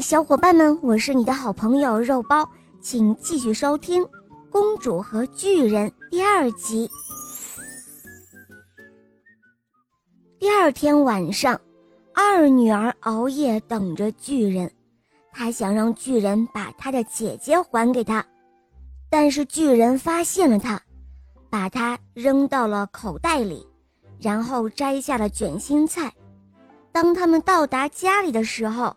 小伙伴们，我是你的好朋友肉包，请继续收听《公主和巨人》第二集。第二天晚上，二女儿熬夜等着巨人，她想让巨人把她的姐姐还给她，但是巨人发现了她，把她扔到了口袋里，然后摘下了卷心菜。当他们到达家里的时候，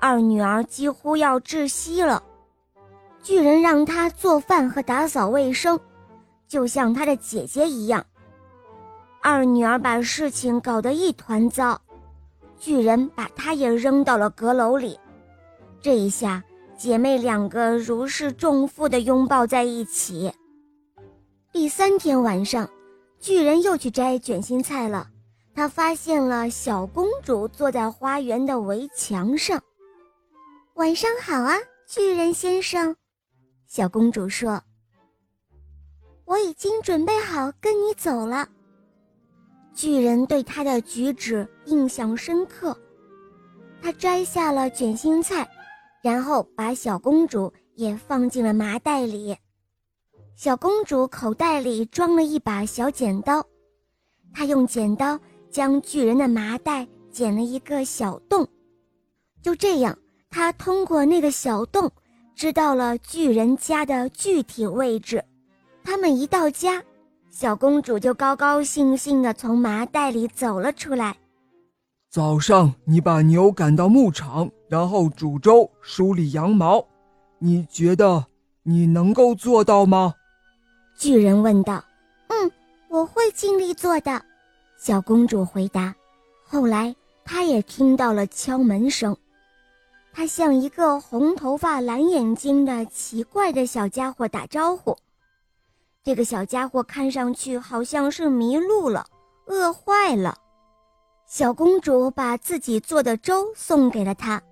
二女儿几乎要窒息了。巨人让她做饭和打扫卫生，就像她的姐姐一样。二女儿把事情搞得一团糟，巨人把她也扔到了阁楼里。这一下，姐妹两个如释重负地拥抱在一起。第三天晚上，巨人又去摘卷心菜了。他发现了小公主坐在花园的围墙上。晚上好啊，巨人先生，小公主说：“我已经准备好跟你走了。”巨人对她的举止印象深刻，他摘下了卷心菜，然后把小公主也放进了麻袋里。小公主口袋里装了一把小剪刀，她用剪刀。将巨人的麻袋剪了一个小洞，就这样，他通过那个小洞知道了巨人家的具体位置。他们一到家，小公主就高高兴兴地从麻袋里走了出来。早上，你把牛赶到牧场，然后煮粥、梳理羊毛，你觉得你能够做到吗？巨人问道。“嗯，我会尽力做的。”小公主回答。后来，她也听到了敲门声。他向一个红头发、蓝眼睛的奇怪的小家伙打招呼。这个小家伙看上去好像是迷路了，饿坏了。小公主把自己做的粥送给了他。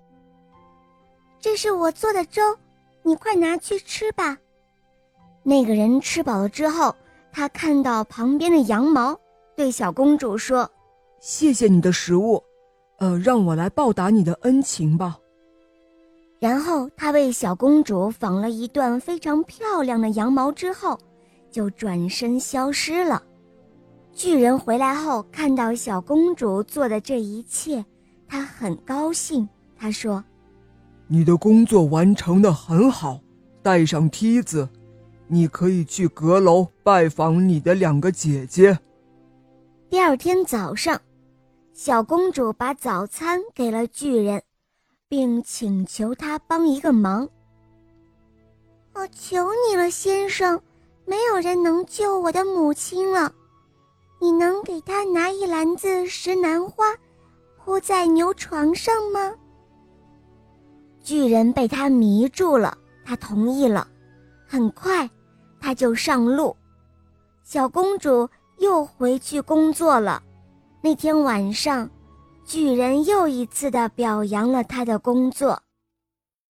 这是我做的粥，你快拿去吃吧。那个人吃饱了之后，他看到旁边的羊毛。对小公主说：“谢谢你的食物，呃，让我来报答你的恩情吧。”然后他为小公主纺了一段非常漂亮的羊毛，之后就转身消失了。巨人回来后看到小公主做的这一切，他很高兴。他说：“你的工作完成的很好，带上梯子，你可以去阁楼拜访你的两个姐姐。”第二天早上，小公主把早餐给了巨人，并请求他帮一个忙。我求你了，先生，没有人能救我的母亲了，你能给他拿一篮子石楠花，铺在牛床上吗？巨人被他迷住了，他同意了。很快，他就上路。小公主。又回去工作了。那天晚上，巨人又一次的表扬了他的工作。